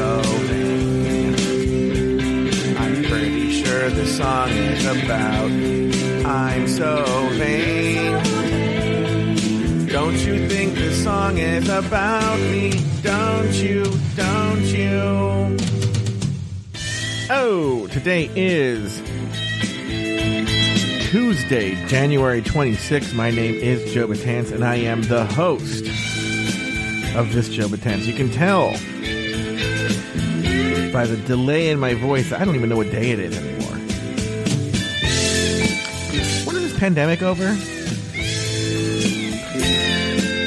vain. I'm pretty sure the song is about me. I'm so vain. Don't you think the song is about me? Don't you? Don't you? Oh, today is Tuesday, January 26th. My name is Joe Betance, and I am the host of this Joe Betance. You can tell by the delay in my voice, I don't even know what day it is anymore. When is this pandemic over?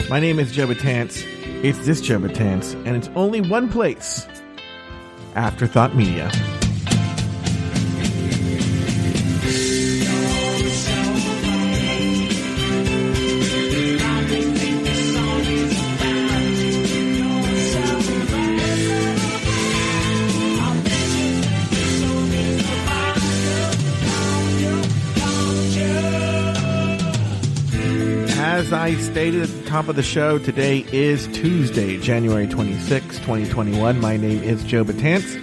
My name is Joe Betance. It's this Joe Betance, and it's only one place Afterthought Media. Stated at the top of the show, today is Tuesday, January 26, 2021. My name is Joe Betance,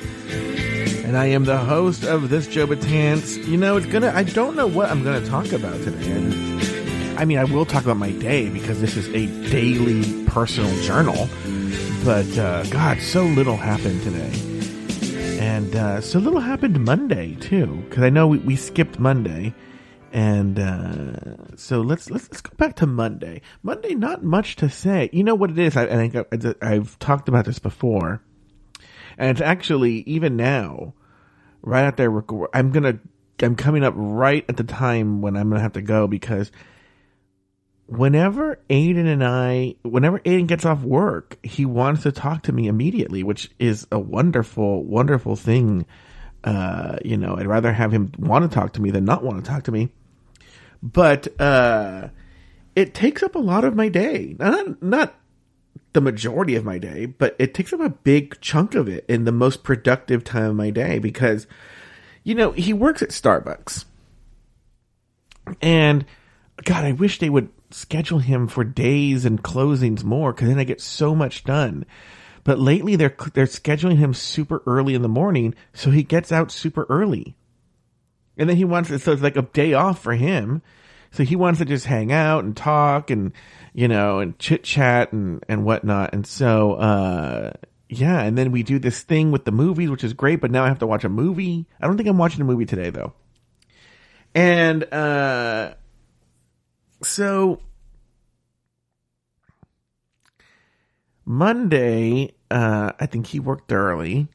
and I am the host of this Joe Betance. You know, it's gonna, I don't know what I'm gonna talk about today. I mean, I will talk about my day because this is a daily personal journal, but uh, God, so little happened today. And uh, so little happened Monday, too, because I know we, we skipped Monday and uh, so let's, let's let's go back to Monday. Monday, not much to say. You know what it is? I, I think I, I've talked about this before, and it's actually even now, right after record, I'm gonna I'm coming up right at the time when I'm gonna have to go because whenever Aiden and I, whenever Aiden gets off work, he wants to talk to me immediately, which is a wonderful, wonderful thing. Uh, you know, I'd rather have him want to talk to me than not want to talk to me but uh, it takes up a lot of my day. Not not the majority of my day, but it takes up a big chunk of it in the most productive time of my day because you know he works at Starbucks, and God, I wish they would schedule him for days and closings more because then I get so much done. But lately they're they're scheduling him super early in the morning, so he gets out super early. And then he wants it, so it's like a day off for him. So he wants to just hang out and talk and, you know, and chit chat and, and whatnot. And so, uh, yeah. And then we do this thing with the movies, which is great, but now I have to watch a movie. I don't think I'm watching a movie today though. And, uh, so Monday, uh, I think he worked early.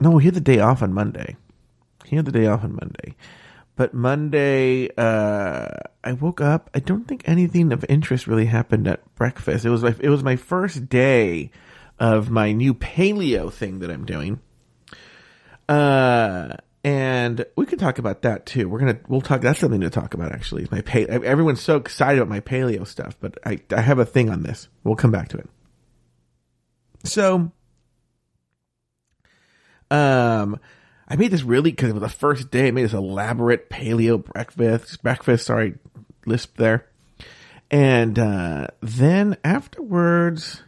No, he had the day off on Monday. He had the day off on Monday. But Monday, uh, I woke up. I don't think anything of interest really happened at breakfast. It was my, it was my first day of my new paleo thing that I'm doing. Uh, and we can talk about that too. We're gonna, we'll talk. That's something to talk about actually. My pay, everyone's so excited about my paleo stuff, but I, I have a thing on this. We'll come back to it. So, um, I made this really because it was the first day. I made this elaborate paleo breakfast. Breakfast, sorry, lisp there. And uh, then afterwards,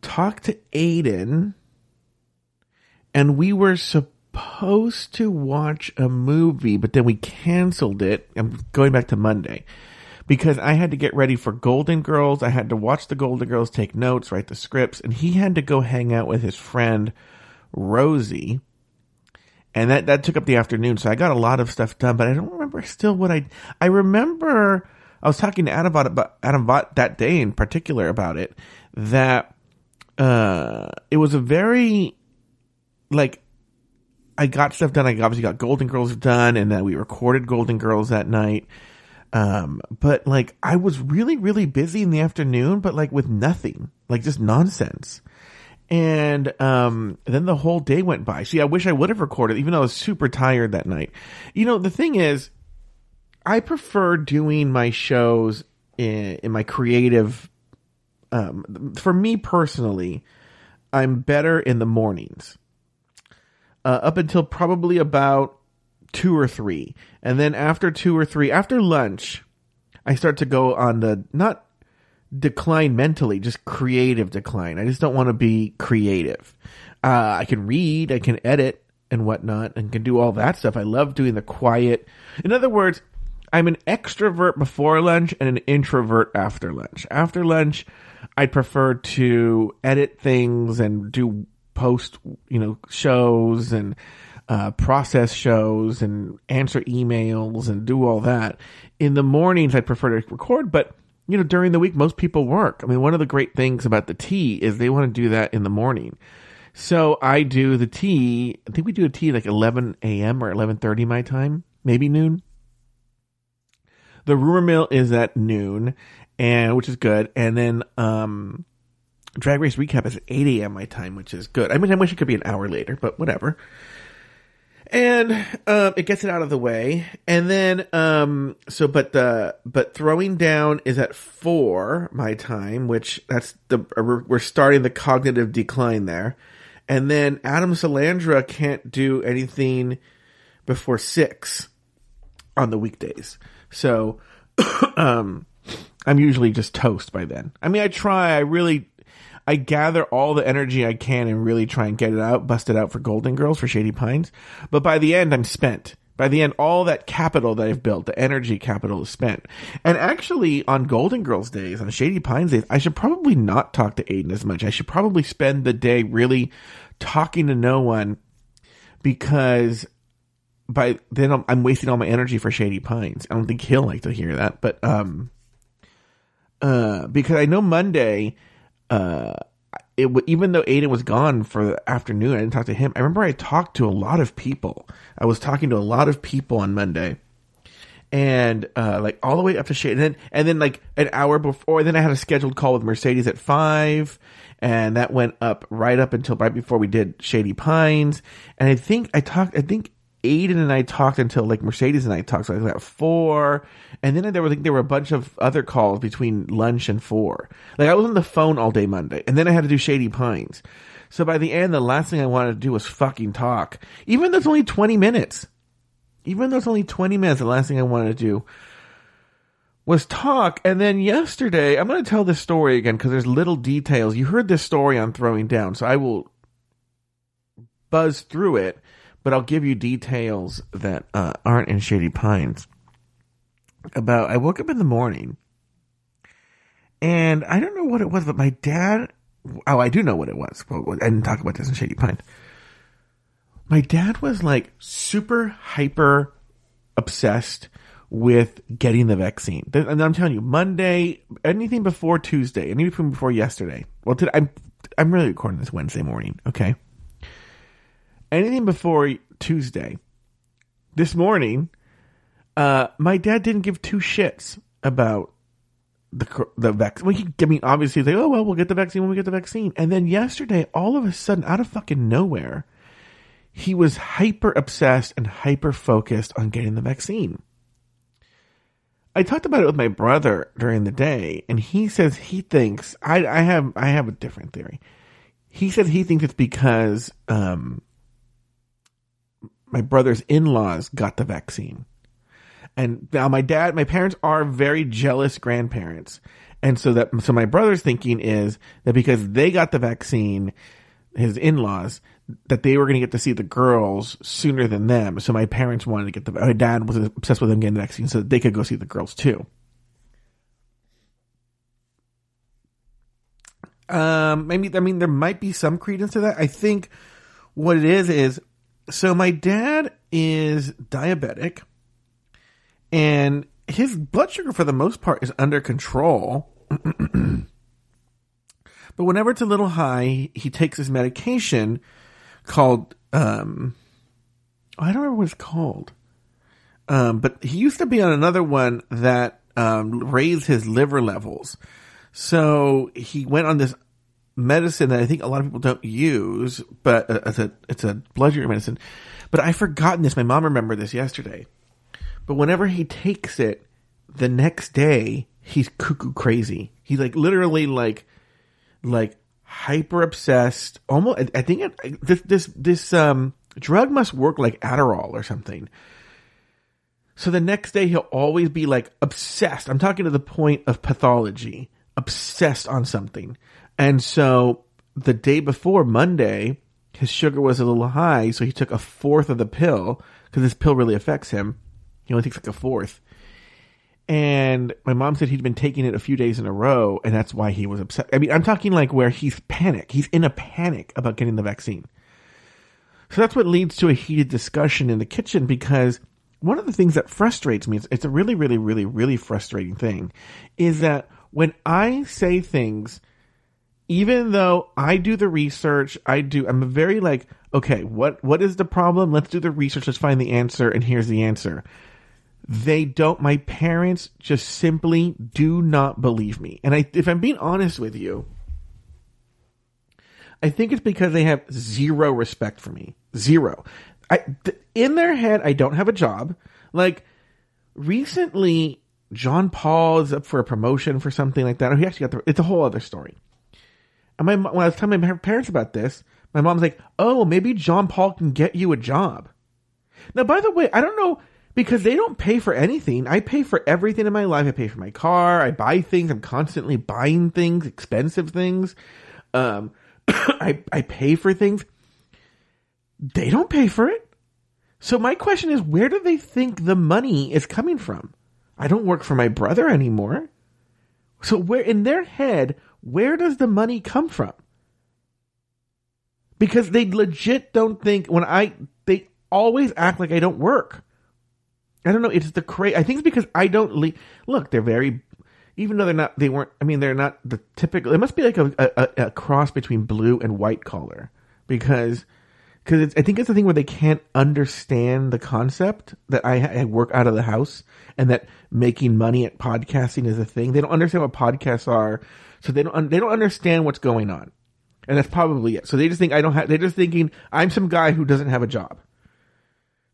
talked to Aiden, and we were supposed to watch a movie, but then we canceled it. I'm going back to Monday because I had to get ready for Golden Girls. I had to watch the Golden Girls, take notes, write the scripts, and he had to go hang out with his friend Rosie. And that, that took up the afternoon. So I got a lot of stuff done, but I don't remember still what I, I remember I was talking to Adam about, Adam that day in particular about it, that, uh, it was a very, like, I got stuff done. I obviously got Golden Girls done and then we recorded Golden Girls that night. Um, but like I was really, really busy in the afternoon, but like with nothing, like just nonsense. And um, then the whole day went by. See, I wish I would have recorded, even though I was super tired that night. You know, the thing is, I prefer doing my shows in, in my creative. Um, for me personally, I'm better in the mornings. Uh, up until probably about two or three, and then after two or three, after lunch, I start to go on the not decline mentally, just creative decline. I just don't want to be creative. Uh, I can read, I can edit and whatnot, and can do all that stuff. I love doing the quiet. In other words, I'm an extrovert before lunch and an introvert after lunch. After lunch, I'd prefer to edit things and do post, you know, shows and uh, process shows and answer emails and do all that. In the mornings, I prefer to record, but you know, during the week, most people work. I mean, one of the great things about the tea is they want to do that in the morning. So I do the tea. I think we do a tea like 11 a.m. or 11:30 my time, maybe noon. The rumor mill is at noon, and which is good. And then um, Drag Race recap is at 8 a.m. my time, which is good. I mean, I wish it could be an hour later, but whatever and um, it gets it out of the way, and then um, so but the but throwing down is at four my time, which that's the we're starting the cognitive decline there, and then Adam Salandra can't do anything before six on the weekdays, so um, I'm usually just toast by then. I mean, I try, I really I gather all the energy I can and really try and get it out, bust it out for Golden Girls, for Shady Pines. But by the end, I'm spent. By the end, all that capital that I've built, the energy capital is spent. And actually, on Golden Girls days, on Shady Pines days, I should probably not talk to Aiden as much. I should probably spend the day really talking to no one because by then I'm, I'm wasting all my energy for Shady Pines. I don't think he'll like to hear that, but um, uh, because I know Monday uh, it even though Aiden was gone for the afternoon, I didn't talk to him. I remember I talked to a lot of people. I was talking to a lot of people on Monday, and uh, like all the way up to shade, and then and then like an hour before, then I had a scheduled call with Mercedes at five, and that went up right up until right before we did Shady Pines, and I think I talked. I think Aiden and I talked until like Mercedes and I talked, so I was at four, and then there were like there were a bunch of other calls between lunch and four. Like I was on the phone all day Monday, and then I had to do Shady Pines. So by the end, the last thing I wanted to do was fucking talk, even though it's only twenty minutes. Even though it's only twenty minutes, the last thing I wanted to do was talk. And then yesterday, I'm going to tell this story again because there's little details. You heard this story on throwing down, so I will buzz through it but I'll give you details that uh, aren't in Shady Pines. About, I woke up in the morning, and I don't know what it was, but my dad. Oh, I do know what it was. I didn't talk about this in Shady Pines. My dad was like super hyper obsessed with getting the vaccine. And I'm telling you, Monday, anything before Tuesday, anything before yesterday. Well, today, I'm I'm really recording this Wednesday morning. Okay, anything before Tuesday. This morning, uh, my dad didn't give two shits about the the vaccine. Well, he, I mean, obviously, he's like, oh well, we'll get the vaccine when we get the vaccine. And then yesterday, all of a sudden, out of fucking nowhere, he was hyper obsessed and hyper focused on getting the vaccine. I talked about it with my brother during the day, and he says he thinks I, I have I have a different theory. He says he thinks it's because um, my brother's in-laws got the vaccine. And now my dad, my parents are very jealous grandparents. And so that, so my brother's thinking is that because they got the vaccine, his in-laws, that they were going to get to see the girls sooner than them. So my parents wanted to get the, my dad was obsessed with them getting the vaccine so that they could go see the girls too. Um, maybe, I mean, there might be some credence to that. I think what it is is so my dad is diabetic and his blood sugar for the most part is under control. but whenever it's a little high, he takes his medication called um I don't remember what it's called. Um, but he used to be on another one that um, raised his liver levels. So he went on this medicine that I think a lot of people don't use, but uh, it's a it's a blood sugar medicine. But I've forgotten this. My mom remembered this yesterday. But whenever he takes it, the next day he's cuckoo crazy. He's like literally like like hyper obsessed. Almost, I think it, this this this um drug must work like Adderall or something. So the next day he'll always be like obsessed. I'm talking to the point of pathology obsessed on something. And so the day before Monday, his sugar was a little high, so he took a fourth of the pill because this pill really affects him. He only takes like a fourth. And my mom said he'd been taking it a few days in a row, and that's why he was upset. I mean, I'm talking like where he's panic. He's in a panic about getting the vaccine. So that's what leads to a heated discussion in the kitchen because one of the things that frustrates me, it's, a really, really, really, really frustrating thing, is that when I say things, even though I do the research, I do, I'm very like, okay, what, what is the problem? Let's do the research. Let's find the answer. And here's the answer. They don't, my parents just simply do not believe me. And I, if I'm being honest with you, I think it's because they have zero respect for me. Zero. I, th- in their head, I don't have a job. Like, recently, John Paul is up for a promotion for something like that. Or he actually got the, it's a whole other story. And my, when I was telling my parents about this, my mom's like, oh, maybe John Paul can get you a job. Now, by the way, I don't know, because they don't pay for anything. I pay for everything in my life. I pay for my car. I buy things. I'm constantly buying things, expensive things. Um, I, I pay for things. They don't pay for it. So my question is, where do they think the money is coming from? I don't work for my brother anymore. So where in their head, where does the money come from? Because they legit don't think when I they always act like I don't work. I don't know. It's the cra I think it's because I don't le- look. They're very, even though they're not. They weren't. I mean, they're not the typical. It must be like a, a, a cross between blue and white collar because because it's I think it's the thing where they can't understand the concept that I, I, work out of the house and that making money at podcasting is a thing. They don't understand what podcasts are, so they don't they don't understand what's going on, and that's probably it. So they just think I don't have. They're just thinking I'm some guy who doesn't have a job.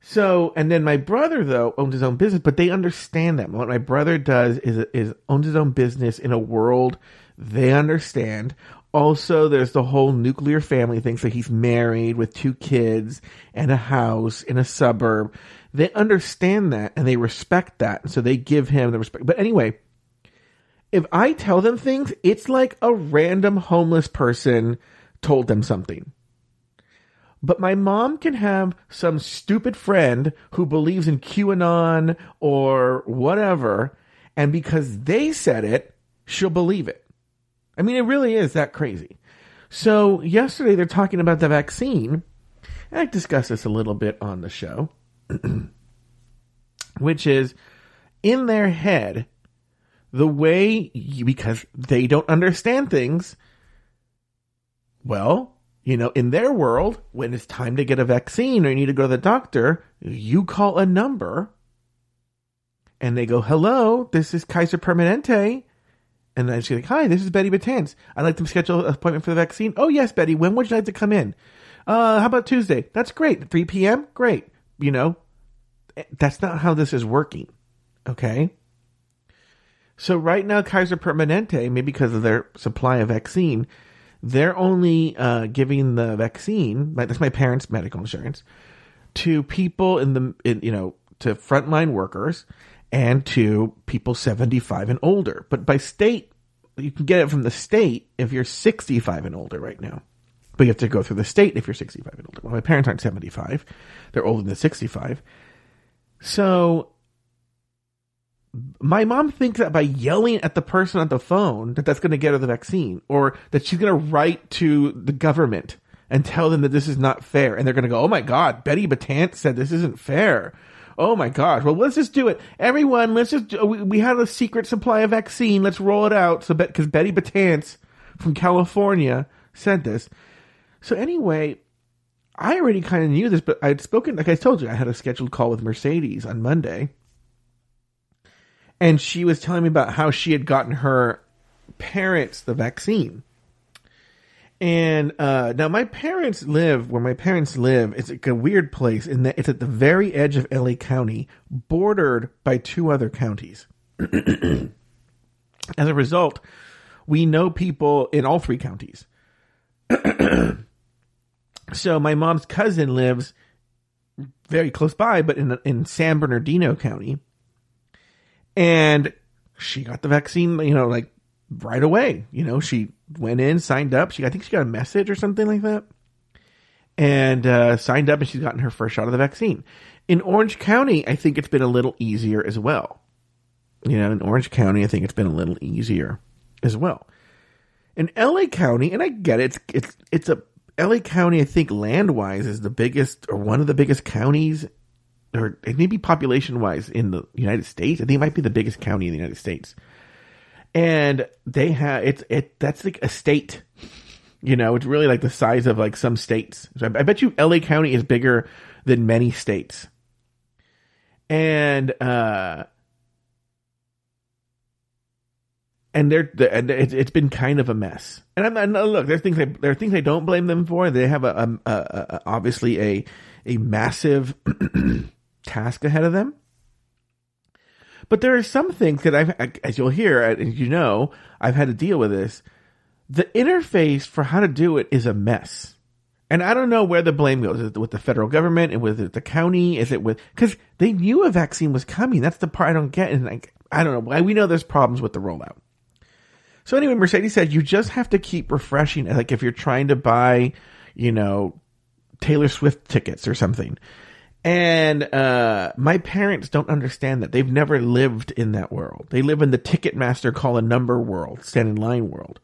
So, and then my brother though owns his own business, but they understand that. What my brother does is is owns his own business in a world they understand. Also, there's the whole nuclear family thing. So he's married with two kids and a house in a suburb. They understand that and they respect that. So they give him the respect. But anyway, if I tell them things, it's like a random homeless person told them something. But my mom can have some stupid friend who believes in QAnon or whatever, and because they said it, she'll believe it. I mean, it really is that crazy. So, yesterday they're talking about the vaccine. I discussed this a little bit on the show, which is in their head, the way, you, because they don't understand things, well, you know, in their world, when it's time to get a vaccine or you need to go to the doctor, you call a number and they go, hello, this is Kaiser Permanente. And then she's like, hi, this is Betty Betance. I'd like to schedule an appointment for the vaccine. Oh, yes, Betty. When would you like to come in? Uh, how about Tuesday? That's great. 3 p.m.? Great. You know, that's not how this is working. Okay. So right now, Kaiser Permanente, maybe because of their supply of vaccine, they're only uh, giving the vaccine. That's my parents' medical insurance to people in the in, you know to frontline workers and to people 75 and older. But by state, you can get it from the state if you're 65 and older right now. But you have to go through the state if you're 65 and older. Well, my parents aren't 75. They're older than 65. So my mom thinks that by yelling at the person on the phone that that's going to get her the vaccine or that she's going to write to the government and tell them that this is not fair and they're going to go oh my god betty Betance said this isn't fair. Oh my gosh well let's just do it. Everyone let's just we, we had a secret supply of vaccine. Let's roll it out. So because betty Betance from california said this. So anyway i already kind of knew this but i'd spoken like i told you i had a scheduled call with mercedes on monday and she was telling me about how she had gotten her parents the vaccine. And uh, now my parents live where my parents live. It's like a weird place in that it's at the very edge of LA County, bordered by two other counties. As a result, we know people in all three counties. so my mom's cousin lives very close by, but in in San Bernardino County, and she got the vaccine, you know, like right away. You know, she went in, signed up. She, I think she got a message or something like that, and uh, signed up, and she's gotten her first shot of the vaccine. In Orange County, I think it's been a little easier as well. You know, in Orange County, I think it's been a little easier as well. In LA County, and I get it, it's it's it's a LA County. I think land wise is the biggest or one of the biggest counties, or maybe population wise in the United States. I think it might be the biggest county in the United States and they have it's it that's like a state. You know, it's really like the size of like some states. So I, I bet you LA County is bigger than many states. And uh and they're, and it's, been kind of a mess. And I'm, and look, there's things I, there are things I don't blame them for. They have a, a, a, a obviously a a massive task ahead of them. But there are some things that I've, as you'll hear, as you know, I've had to deal with this. The interface for how to do it is a mess. And I don't know where the blame goes. Is it with the federal government and with it the county? Is it with, cause they knew a vaccine was coming. That's the part I don't get. And like, I don't know. Why we know there's problems with the rollout. So anyway, Mercedes said you just have to keep refreshing. Like if you're trying to buy, you know, Taylor Swift tickets or something, and uh, my parents don't understand that. They've never lived in that world. They live in the Ticketmaster call a number world, stand in line world.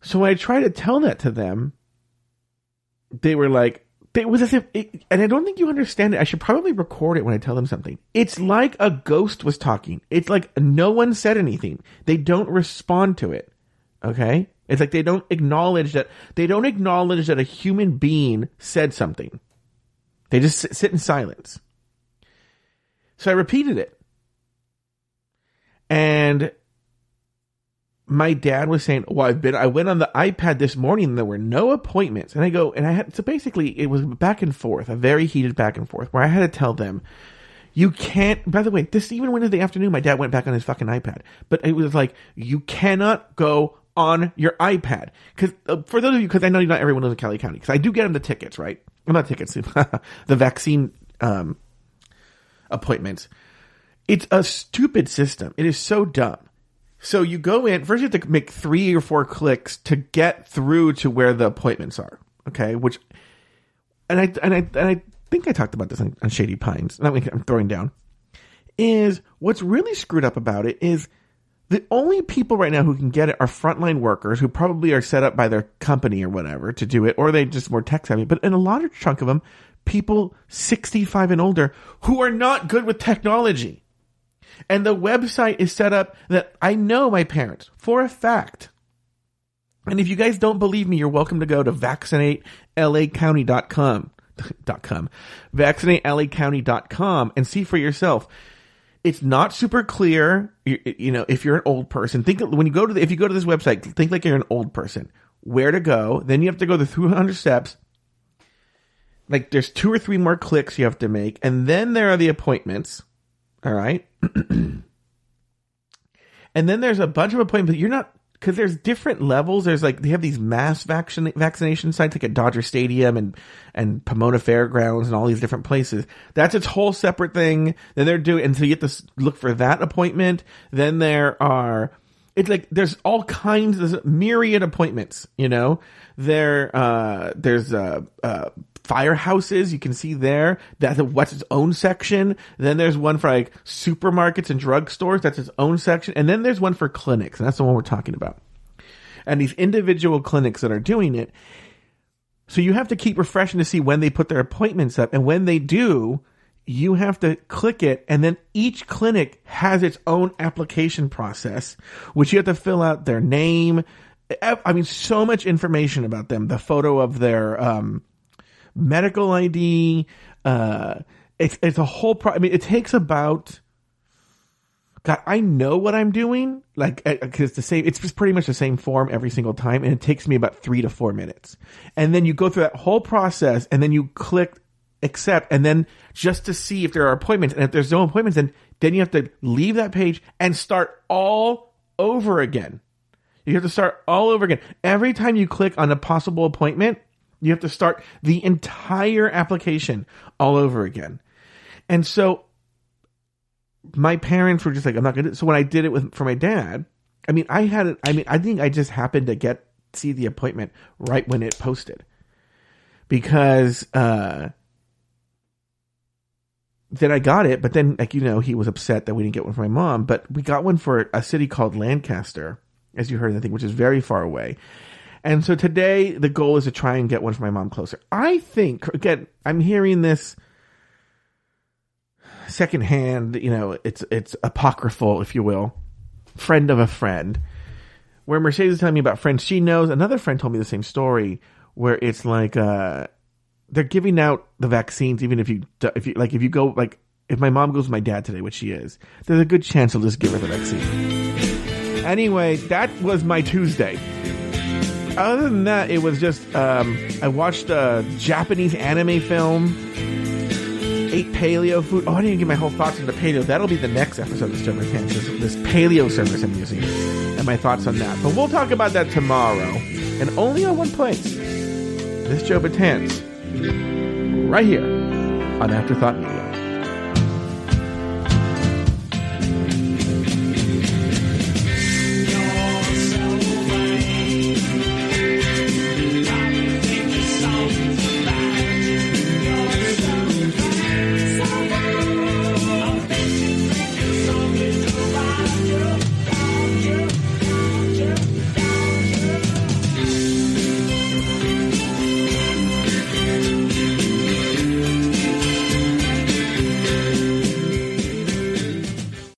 So when I try to tell that to them, they were like, it was as if, it, and I don't think you understand it. I should probably record it when I tell them something. It's like a ghost was talking. It's like no one said anything. They don't respond to it. Okay? It's like they don't acknowledge that, they don't acknowledge that a human being said something. They just sit, sit in silence. So I repeated it. And my dad was saying, "Well, I've been. I went on the iPad this morning, and there were no appointments." And I go, and I had so basically it was back and forth, a very heated back and forth, where I had to tell them, "You can't." By the way, this even went into the afternoon. My dad went back on his fucking iPad, but it was like, "You cannot go on your iPad." Because uh, for those of you, because I know not everyone lives in Cali County, because I do get them the tickets, right? Not tickets, the vaccine um, appointments. It's a stupid system. It is so dumb. So you go in first. You have to make three or four clicks to get through to where the appointments are. Okay, which and I and I and I think I talked about this on, on Shady Pines. I'm throwing down. Is what's really screwed up about it is the only people right now who can get it are frontline workers who probably are set up by their company or whatever to do it, or they just more tech savvy. But in a large chunk of them, people 65 and older who are not good with technology. And the website is set up that I know my parents for a fact. And if you guys don't believe me, you're welcome to go to vaccinatelacounty.com dot com, vaccinatelacounty.com and see for yourself it's not super clear. You, you, know, if you're an old person, think when you go to the, if you go to this website, think like you're an old person. Where to go? Then you have to go the 300 steps. Like there's two or three more clicks you have to make, and then there are the appointments. All right, and then there's a bunch of appointments. You're not because there's different levels. There's like they have these mass vaccine vaccination sites like at Dodger Stadium and and Pomona Fairgrounds and all these different places. That's its whole separate thing. Then they're doing, and so you have to look for that appointment. Then there are. It's like there's all kinds of myriad appointments, you know. There, uh, there's uh, uh, firehouses you can see there. That's what's its own section. Then there's one for like supermarkets and drugstores. That's its own section. And then there's one for clinics, and that's the one we're talking about. And these individual clinics that are doing it. So you have to keep refreshing to see when they put their appointments up. And when they do, you have to click it. And then each clinic has its own application process, which you have to fill out their name. I mean, so much information about them. The photo of their, um, medical ID. Uh, it's it's a whole. Pro- I mean, it takes about. God, I know what I'm doing. Like, because uh, the same, it's just pretty much the same form every single time, and it takes me about three to four minutes. And then you go through that whole process, and then you click accept, and then just to see if there are appointments, and if there's no appointments, then then you have to leave that page and start all over again. You have to start all over again. Every time you click on a possible appointment, you have to start the entire application all over again. And so my parents were just like, I'm not going to. So when I did it with, for my dad, I mean, I had it. I mean, I think I just happened to get see the appointment right when it posted because uh then I got it, but then like you know he was upset that we didn't get one for my mom, but we got one for a city called Lancaster, as you heard in the thing, which is very far away. And so today the goal is to try and get one for my mom closer. I think again, I'm hearing this secondhand, you know, it's it's apocryphal, if you will, friend of a friend, where Mercedes is telling me about friends she knows. Another friend told me the same story, where it's like uh, they're giving out the vaccines, even if you if you like if you go like if my mom goes with my dad today, which she is, there's a good chance they'll just give her the vaccine. Anyway, that was my Tuesday. Other than that, it was just um, I watched a Japanese anime film ate paleo food. Oh, I didn't get my whole thoughts on the paleo. That'll be the next episode of Stubborn Pants, this, this paleo service I'm using, and my thoughts on that. But we'll talk about that tomorrow, and only on one place. This Joe Betance, right here on Afterthought.